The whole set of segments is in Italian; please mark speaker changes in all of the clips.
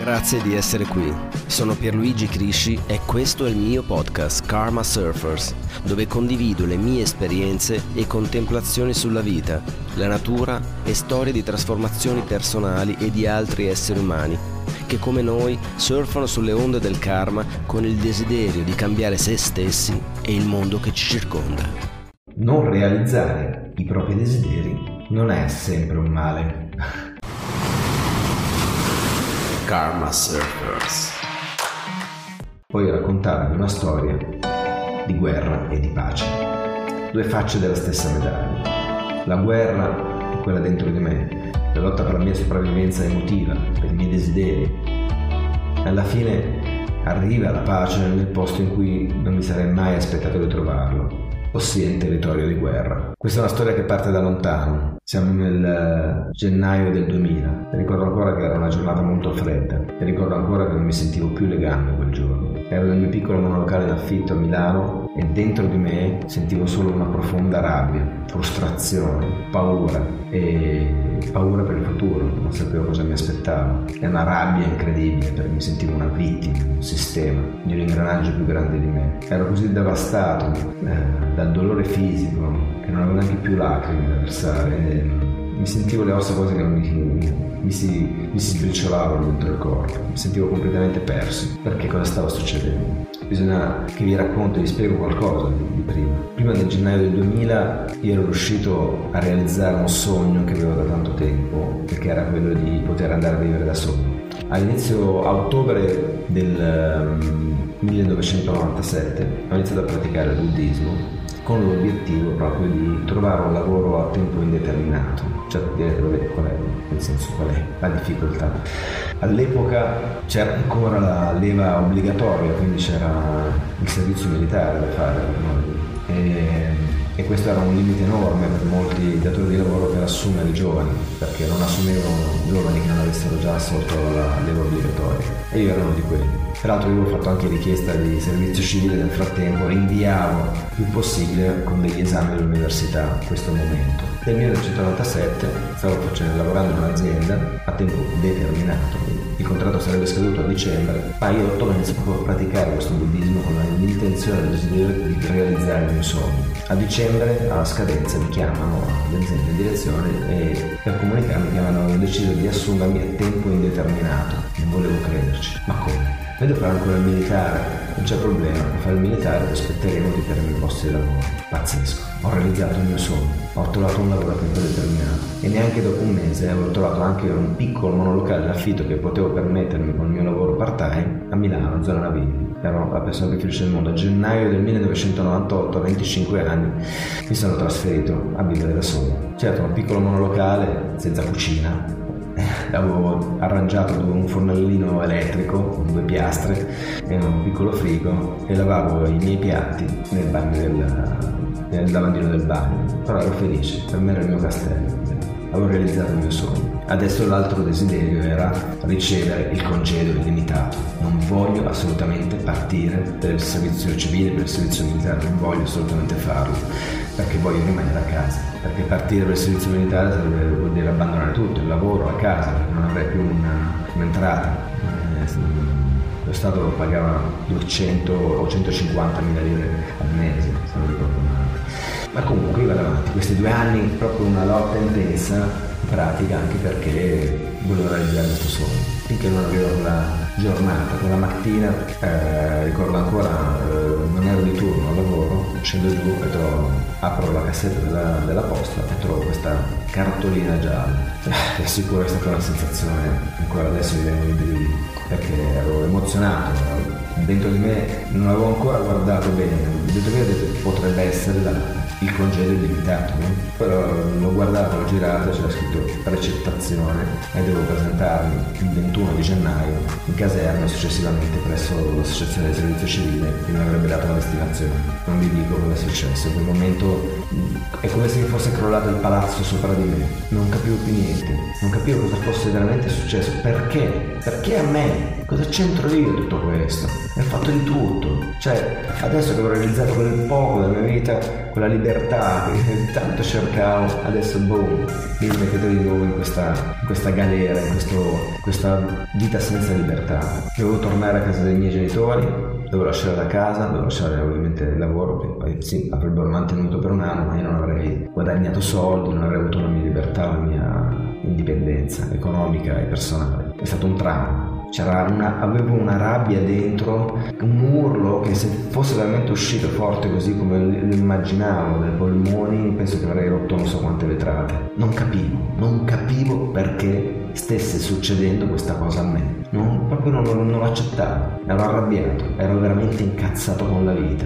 Speaker 1: Grazie di essere qui. Sono Pierluigi Crisci e questo è il mio podcast Karma Surfers, dove condivido le mie esperienze e contemplazioni sulla vita, la natura e storie di trasformazioni personali e di altri esseri umani che come noi surfano sulle onde del karma con il desiderio di cambiare se stessi e il mondo che ci circonda.
Speaker 2: Non realizzare i propri desideri non è sempre un male.
Speaker 1: Karma Surfers.
Speaker 2: Voglio raccontarvi una storia di guerra e di pace. Due facce della stessa medaglia. La guerra è quella dentro di me, la lotta per la mia sopravvivenza emotiva, per i miei desideri. Alla fine arriva la pace nel posto in cui non mi sarei mai aspettato di trovarlo, ossia in territorio di guerra. Questa è una storia che parte da lontano. Siamo nel eh, gennaio del 2000 e ricordo ancora che era una giornata molto fredda e ricordo ancora che non mi sentivo più legame quel giorno. Ero nel mio piccolo monolocale d'affitto a Milano e dentro di me sentivo solo una profonda rabbia, frustrazione, paura e paura per il futuro, non sapevo cosa mi aspettava. È una rabbia incredibile perché mi sentivo una vittima, un sistema, di un ingranaggio più grande di me. Ero così devastato eh, dal dolore fisico che non avevo neanche più lacrime da versare. Mi sentivo le ossa quasi che mi, mi, mi, si, mi si sbriciolavano dentro il corpo, mi sentivo completamente perso. Perché cosa stava succedendo? Bisogna che vi racconto vi spiego qualcosa di, di prima. Prima del gennaio del 2000 io ero riuscito a realizzare un sogno che avevo da tanto tempo, che era quello di poter andare a vivere da solo. All'inizio a ottobre del um, 1997 ho iniziato a praticare il buddismo con l'obiettivo proprio di trovare un lavoro a tempo indeterminato. Cioè, vabbè, qual è, nel senso, qual è la difficoltà? All'epoca c'era ancora la leva obbligatoria, quindi c'era il servizio militare da fare per noi. E e questo era un limite enorme per molti datori di lavoro per assumere i giovani, perché non assumevano giovani che non avessero già assolto la leva obbligatoria e io ero uno di quelli. Peraltro io avevo fatto anche richiesta di servizio civile nel frattempo, rinviavo il più possibile con degli esami all'università questo momento. Nel 1997 stavo facendo, lavorando in un'azienda a tempo determinato, il contratto sarebbe scaduto a dicembre, ma io ottobre iniziato proprio a praticare questo buddismo con l'intenzione, il desiderio di realizzare il mio sogno. A dicembre, alla scadenza, mi chiamano all'azienda in direzione e per comunicarmi che avevano deciso di assumermi a tempo indeterminato. Non volevo crederci. Ma come? Devo fare ancora il militare, non c'è problema, fare il militare aspetteremo di prendermi il posto di lavoro. Pazzesco, ho realizzato il mio sogno, ho trovato un lavoro a tempo determinato e neanche dopo un mese avevo trovato anche un piccolo monolocale d'affitto che potevo permettermi con il mio lavoro part-time a Milano, zona Navigli. Ero la persona più felice del mondo. A gennaio del 1998, a 25 anni, mi sono trasferito a vivere da solo. Certo, un piccolo monolocale senza cucina, avevo arrangiato un fornellino elettrico con due piastre e un piccolo frigo e lavavo i miei piatti nel bagno del, nel lavandino del bagno. Però ero felice per me era il mio castello. Avevo realizzato il mio sogno Adesso l'altro desiderio era ricevere il congedo illimitato. Non voglio assolutamente partire per il servizio civile, per il servizio militare, non voglio assolutamente farlo, perché voglio rimanere a casa. Perché partire per il servizio militare sarebbe, vuol dire abbandonare tutto, il lavoro, la casa, non avrei più una, un'entrata. Eh, lo Stato lo pagava 200 o 150 mila lire al mese, se non ricordo male. Ma comunque io vado avanti, questi due anni proprio una lotta intensa pratica anche perché volevo realizzare questo sogno. Finché non avevo quella giornata, quella mattina, eh, ricordo ancora, eh, non ero di turno al lavoro, scendo giù e trovo, apro la cassetta della, della posta e trovo questa cartolina gialla. Ti assicuro è stata una sensazione, ancora adesso mi vengono i brividi, perché ero emozionato, dentro di me non avevo ancora guardato bene, dentro di me ho detto potrebbe essere la il congedo illimitato, no? però l'ho guardato, l'ho girato, c'era scritto precettazione e devo presentarmi il 21 di gennaio in caserma e successivamente presso l'associazione del servizio civile che mi avrebbe dato la destinazione. Non vi dico cosa è successo, in quel momento è come se mi fosse crollato il palazzo sopra di me, non capivo più niente, non capivo cosa fosse veramente successo, perché? Perché a me? Cosa c'entro io in tutto questo? Mi ho fatto di tutto, cioè adesso che ho realizzato quel poco della mia vita, quella libertà libertà che tanto cercavo, adesso boom, mi rimettevo di nuovo in questa, in questa galera, in questo, questa vita senza libertà. Dovevo tornare a casa dei miei genitori, dovevo lasciare la casa, dovevo lasciare ovviamente il lavoro che poi sì, avrebbero mantenuto per un anno, ma io non avrei guadagnato soldi, non avrei avuto la mia libertà, la mia indipendenza economica e personale. È stato un trauma una, avevo una rabbia dentro, un urlo che se fosse veramente uscito forte così come lo immaginavo dai polmoni, penso che avrei rotto non so quante vetrate. Non capivo, non capivo perché stesse succedendo questa cosa a me. Non, proprio non, non, non lo accettavo, ero arrabbiato, ero veramente incazzato con la vita.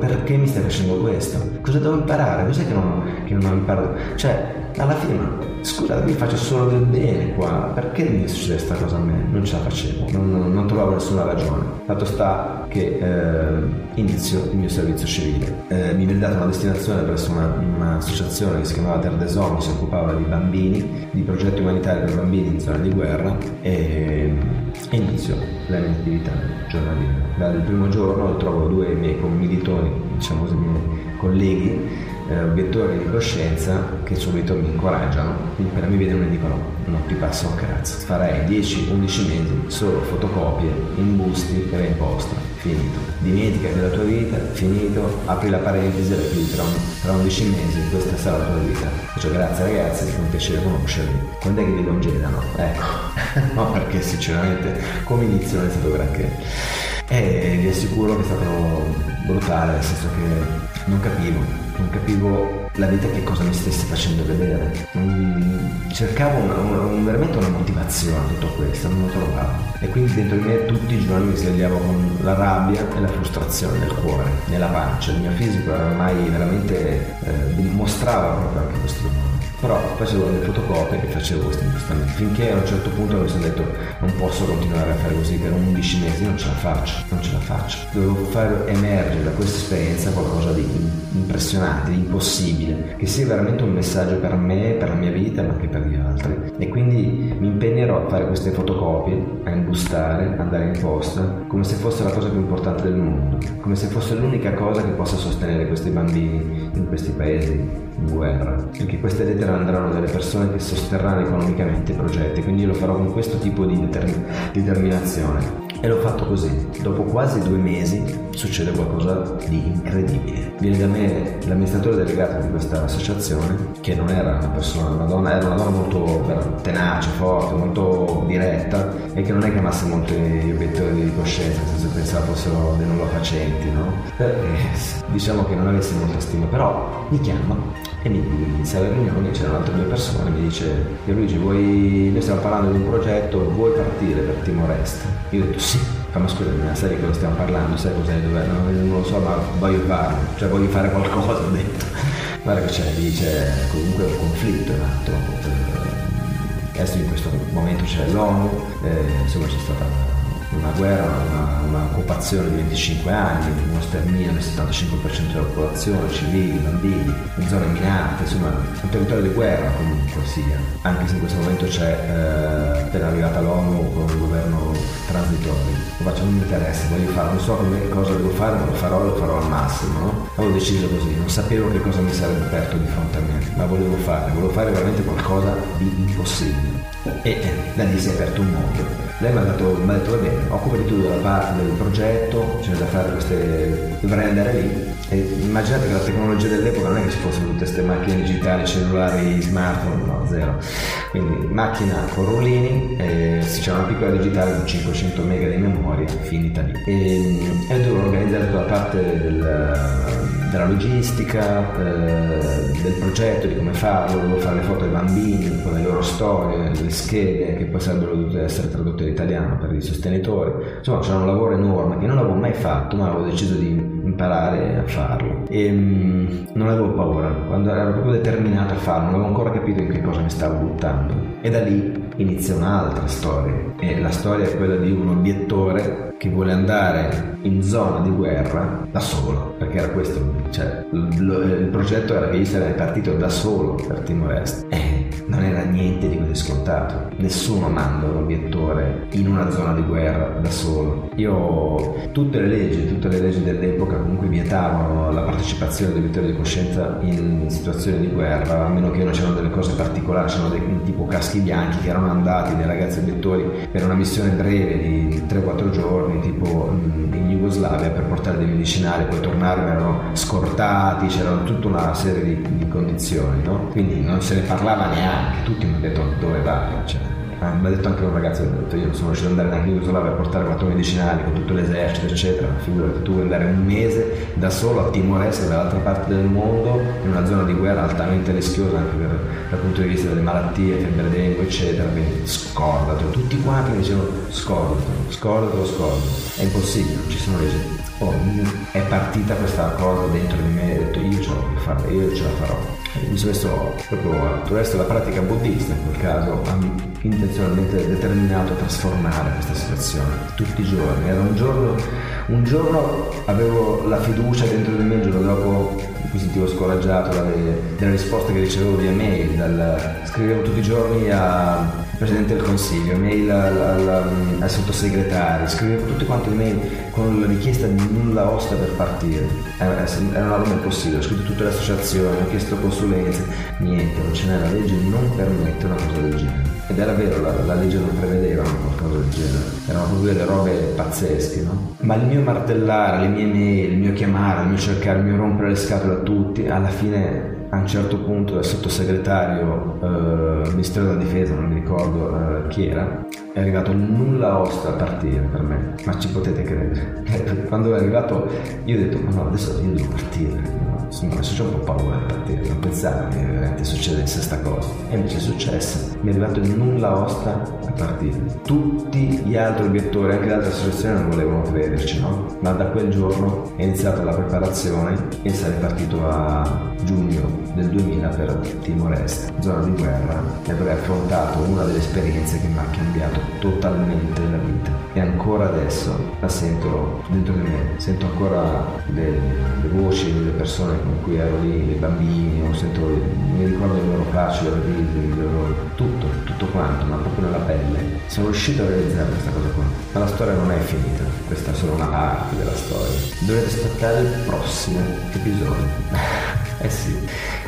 Speaker 2: Perché mi stai facendo questo? Cosa devo imparare? Cos'è che non, che non ho imparato? Cioè, alla fine scusa, mi faccio solo del bene qua, perché mi succede questa cosa a me? Non ce la facevo, non, non, non trovavo nessuna ragione. Fatto sta che eh, inizio il mio servizio civile. Eh, mi viene data una destinazione presso una, un'associazione che si chiamava Terre des Hommes, si occupava di bambini, di progetti umanitari per bambini in zone di guerra e, e inizio la mia attività giornaliera. Dal primo giorno trovo due miei commilitoni, diciamo così, miei colleghi eh, obiettori di coscienza che subito mi incoraggiano, appena mi vedono mi dicono non ti passa un cazzo, farai 10-11 mesi solo fotocopie, imbusti e imposta, finito. Dimentica della tua vita, finito, apri la parentesi e chiudi tra, tra 11 mesi, questa sarà la tua vita. Faccio grazie ragazzi, è un piacere conoscervi. Quando è che vi congedano? Ecco, no perché sinceramente come inizio non è stato granché. E vi assicuro che è stato brutale, nel senso che non capivo non capivo la vita che cosa mi stesse facendo vedere. Cercavo una, una, veramente una motivazione a tutto questo, non lo trovavo. E quindi dentro di me tutti i giorni mi svegliavo con la rabbia e la frustrazione nel cuore, nella pancia. Il mio fisico era ormai veramente eh, dimostrava proprio anche questo però facevo le fotocopie e facevo questi impostamenti finché a un certo punto mi sono detto non posso continuare a fare così per 11 mesi non ce la faccio non ce la faccio dovevo far emergere da questa esperienza qualcosa di impressionante impossibile che sia veramente un messaggio per me per la mia vita ma anche per gli altri e quindi mi impegnerò a fare queste fotocopie a imbustare andare in posta come se fosse la cosa più importante del mondo come se fosse l'unica cosa che possa sostenere questi bambini in questi paesi in guerra perché queste lettere andranno delle persone che sosterranno economicamente i progetti, quindi lo farò con questo tipo di determin- determinazione. E l'ho fatto così. Dopo quasi due mesi succede qualcosa di incredibile. Viene da me l'amministratore delegato di questa associazione, che non era una persona, una donna, era una donna molto tenace, forte, molto diretta e che non è che amasse molto gli obiettori di coscienza, nel senso pensava fossero dei non lo facenti, no? Perché diciamo che non avesse molta stima, però mi chiama e mi inizia la riunione, c'erano altre due persone, mi dice Luigi, vuoi... noi stiamo parlando di un progetto, vuoi partire per Timor Est? Io ho detto sì, ma scusa, sai di cosa stiamo parlando, sai cos'è, dove, non, non lo so, ma voglio farlo, cioè voglio fare qualcosa, ho detto. Guarda che c'è, dice comunque un conflitto in atto. Eh, adesso in questo momento c'è l'ONU, eh, insomma c'è stata una guerra, una, una, occupazione di 25 anni, uno sterminio del 75% della popolazione, civili, bambini, in zone minate, insomma un territorio di guerra comunque sia, anche se in questo momento c'è eh, appena arrivata l'ONU con un governo transitorio. Lo faccio, non mi interessa, voglio fare, non so come, cosa devo fare, ma lo farò, lo farò al massimo, no? Avevo deciso così, non sapevo che cosa mi sarebbe aperto di fronte a me, ma volevo fare, volevo fare veramente qualcosa di impossibile. E eh, da lì si è aperto un mondo. Lei mi ha detto, mi ha detto va bene, occupati tu della parte del progetto, c'è da fare queste. dovrei andare lì. E immaginate che la tecnologia dell'epoca non è che ci fossero tutte queste macchine digitali, cellulari, smartphone, no, zero. Quindi macchina con rullini, eh, c'era una piccola digitale di 500 mega di memoria, finita lì. E, e dovevo organizzare tutta la parte del della logistica, eh, del progetto, di come farlo, dovevo fare le foto ai bambini con le loro storie, le schede che poi sarebbero dovute essere tradotte in italiano per i sostenitori. Insomma c'era un lavoro enorme che non avevo mai fatto, ma avevo deciso di imparare a farlo. E mh, mm, non avevo paura, quando ero proprio determinato a farlo, non avevo ancora capito in che cosa mi stavo buttando. E da lì inizia un'altra storia. E la storia è quella di un obiettore che vuole andare in zona di guerra da solo, perché era questo, cioè, il, il progetto era che io sarei partito da solo per Timor Est. non era niente di così scontato. Nessuno manda un obiettore in una zona di guerra da solo. Io, tutte le leggi, tutte le leggi dell'epoca comunque vietavano la partecipazione degli obiettori di coscienza in situazioni di guerra, a meno che non c'erano delle cose particolari, c'erano dei tipo caschi bianchi che erano andati dei ragazzi obiettori per una missione breve di 3-4 giorni, tipo in Jugoslavia, per portare dei medicinali, poi tornare, erano scortati, c'era tutta una serie di, di condizioni, no? Quindi non se ne parlava neanche, tutti mi hanno detto dove vai, cioè, Ah, mi ha detto anche un ragazzo, ha detto, io sono riuscito ad andare neanche in Jugoslavia per portare quattro medicinali con tutto l'esercito, eccetera. Figurati, tu vuoi andare un mese da solo a Timor-Est, dall'altra parte del mondo, in una zona di guerra altamente rischiosa anche per, dal punto di vista delle malattie, febbre dengue, eccetera. Quindi scordatelo. Tutti quanti mi dicevano scordatelo, scordatelo, scordatelo. È impossibile, non ci sono leggi. Oh, è partita questa cosa dentro di me, ho detto io ce la voglio fare, io ce la farò. Sono messo proprio attraverso la pratica buddista in quel caso, intenzionalmente determinato a trasformare questa situazione tutti i giorni. Era un giorno, un giorno avevo la fiducia dentro di me, il giorno dopo mi sentivo scoraggiato dalle, dalle risposte che ricevevo via mail, dal, scrivevo tutti i giorni a Presidente del Consiglio, mail al, al, al sottosegretario, scrivevo tutte quante le mail con la richiesta di nulla osta per partire. Era, era una roba impossibile, ho scritto tutte le associazioni, ho chiesto consulenze, niente, non ce n'è, la legge non permette una cosa del genere. Ed era vero, la, la legge non prevedeva qualcosa del genere, erano proprio delle robe pazzesche, no? Ma il mio martellare, le mie mail, il mio chiamare, il mio cercare, il mio rompere le scatole a tutti, alla fine a un certo punto il sottosegretario eh, Ministero della Difesa, non mi ricordo eh, chi era, è arrivato nulla osta a partire per me, ma ci potete credere. Quando è arrivato io ho detto ma no adesso io devo partire, no? adesso ho un po' paura di partire, non pensare che veramente succedesse questa cosa. E invece è successo, mi è arrivato nulla osta a partire. Tutti gli altri obiettori, anche le altre associazioni non volevano crederci, no? Ma da quel giorno è iniziata la preparazione e sarei partito a giugno del 2000 per Timor-Est, zona di guerra, e avrei affrontato una delle esperienze che mi ha cambiato totalmente la vita. E ancora adesso la sento dentro di me, sento ancora le, le voci delle persone con cui ero lì, i bambini, sento, mi ricordo le loro facce, i loro visi, loro, tutto, tutto quanto, ma proprio nella pelle. Sono riuscito a realizzare questa cosa qua. Ma la storia non è finita, questa è solo una parte della storia. Dovete aspettare il prossimo episodio. Eh sì,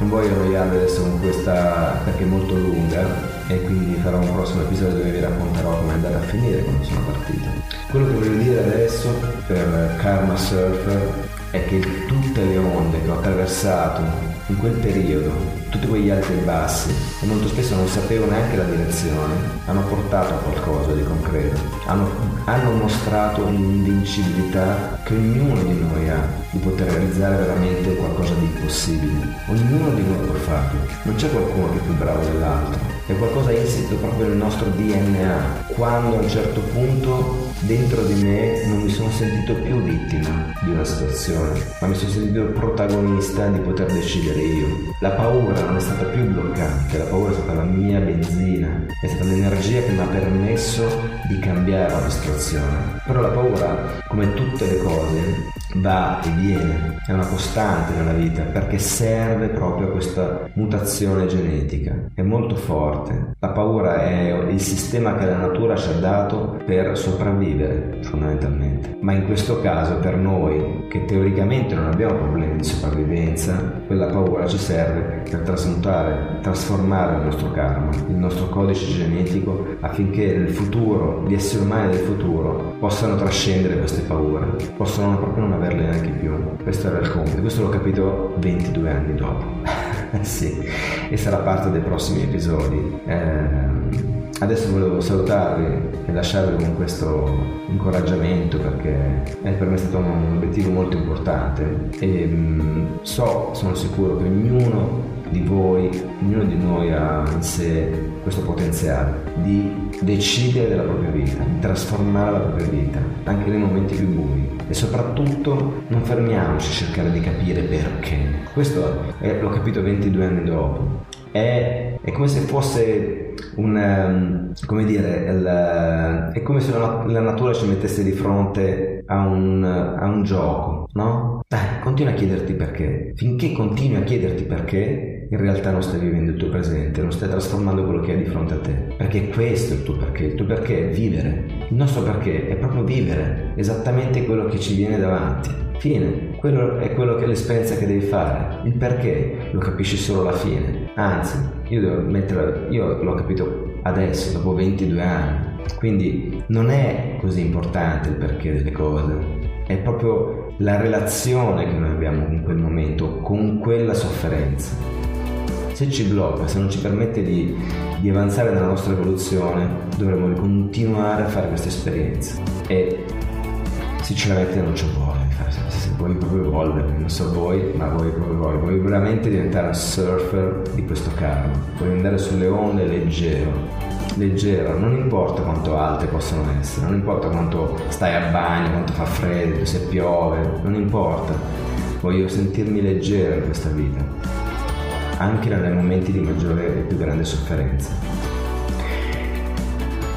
Speaker 2: non voglio annoiarvi adesso con questa perché è molto lunga e quindi farò un prossimo episodio dove vi racconterò come è andata a finire quando sono partito. Quello che voglio dire adesso per Karma Surfer è che tutte le onde che ho attraversato in quel periodo, tutti quegli alti e bassi, e molto spesso non sapevo neanche la direzione, hanno portato a qualcosa di concreto, hanno, hanno mostrato l'invincibilità che ognuno di noi ha di poter realizzare veramente qualcosa di impossibile. Ognuno di noi può farlo, non c'è qualcuno che è più bravo dell'altro, è qualcosa insito proprio nel nostro DNA. Quando a un certo punto dentro di me non mi sono sentito più vittima di una situazione, ma mi sono sentito protagonista di poter decidere io. La paura non è stata più bloccante, la paura è stata la mia benzina, è stata l'energia che mi ha permesso di cambiare la situazione. Però la paura, come tutte le cose, va e viene, è una costante nella vita perché serve proprio a questa mutazione genetica, è molto forte. La paura è il sistema che la natura ci ha dato per sopravvivere fondamentalmente, ma in questo caso per noi che teoricamente non abbiamo problemi di sopravvivenza, quella paura ci serve per trasmutare, trasformare il nostro karma, il nostro codice genetico affinché nel futuro, gli esseri umani del futuro possano trascendere queste paure, possano proprio non averle neanche più. Questo era il compito, questo l'ho capito 22 anni dopo. sì, e sarà parte dei prossimi episodi. Eh, Adesso volevo salutarvi e lasciarvi con questo incoraggiamento perché per me è stato un obiettivo molto importante e mm, so, sono sicuro che ognuno di voi, ognuno di noi ha in sé questo potenziale di decidere della propria vita, di trasformare la propria vita, anche nei momenti più bui. E soprattutto non fermiamoci a cercare di capire perché. Questo è, l'ho capito 22 anni dopo. È, è come se fosse un, um, come dire, il, è come se la, la, natura ci mettesse di fronte a un, a un gioco, no? Dai, continua a chiederti perché. Finché continui a chiederti perché, in realtà non stai vivendo il tuo presente, non stai trasformando quello che hai di fronte a te. Perché questo è il tuo perché, il tuo perché è vivere. Il nostro perché è proprio vivere esattamente quello che ci viene davanti. Fine, quello è quello che è l'esperienza che devi fare. Il perché lo capisci solo alla fine. Anzi, io devo mettere, io l'ho capito adesso, dopo 22 anni. Quindi non è così importante il perché delle cose, è proprio la relazione che noi abbiamo con quel momento, con quella sofferenza. Se ci blocca, se non ci permette di, di avanzare nella nostra evoluzione, dovremmo continuare a fare questa esperienza. E sinceramente non ci vuole, se vuoi proprio evolvere, non so voi, ma vuoi proprio evolvere, vuoi veramente diventare un surfer di questo karma, vuoi andare sulle onde leggero, leggero, non importa quanto alte possono essere, non importa quanto stai a bagno, quanto fa freddo, se piove, non importa. Voglio sentirmi leggero in questa vita, anche nei momenti di maggiore e più grande sofferenza.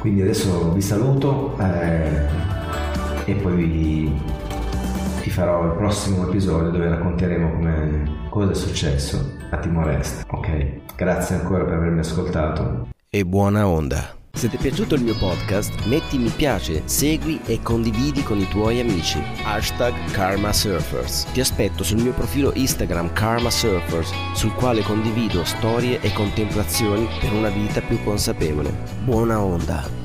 Speaker 2: Quindi adesso vi saluto eh, e poi vi, vi farò il prossimo episodio dove racconteremo come, cosa è successo a Timor Est. Ok? Grazie ancora per avermi ascoltato
Speaker 1: e buona onda. Se ti è piaciuto il mio podcast, metti mi piace, segui e condividi con i tuoi amici. Hashtag Karma Surfers. Ti aspetto sul mio profilo Instagram Karma Surfers, sul quale condivido storie e contemplazioni per una vita più consapevole. Buona onda!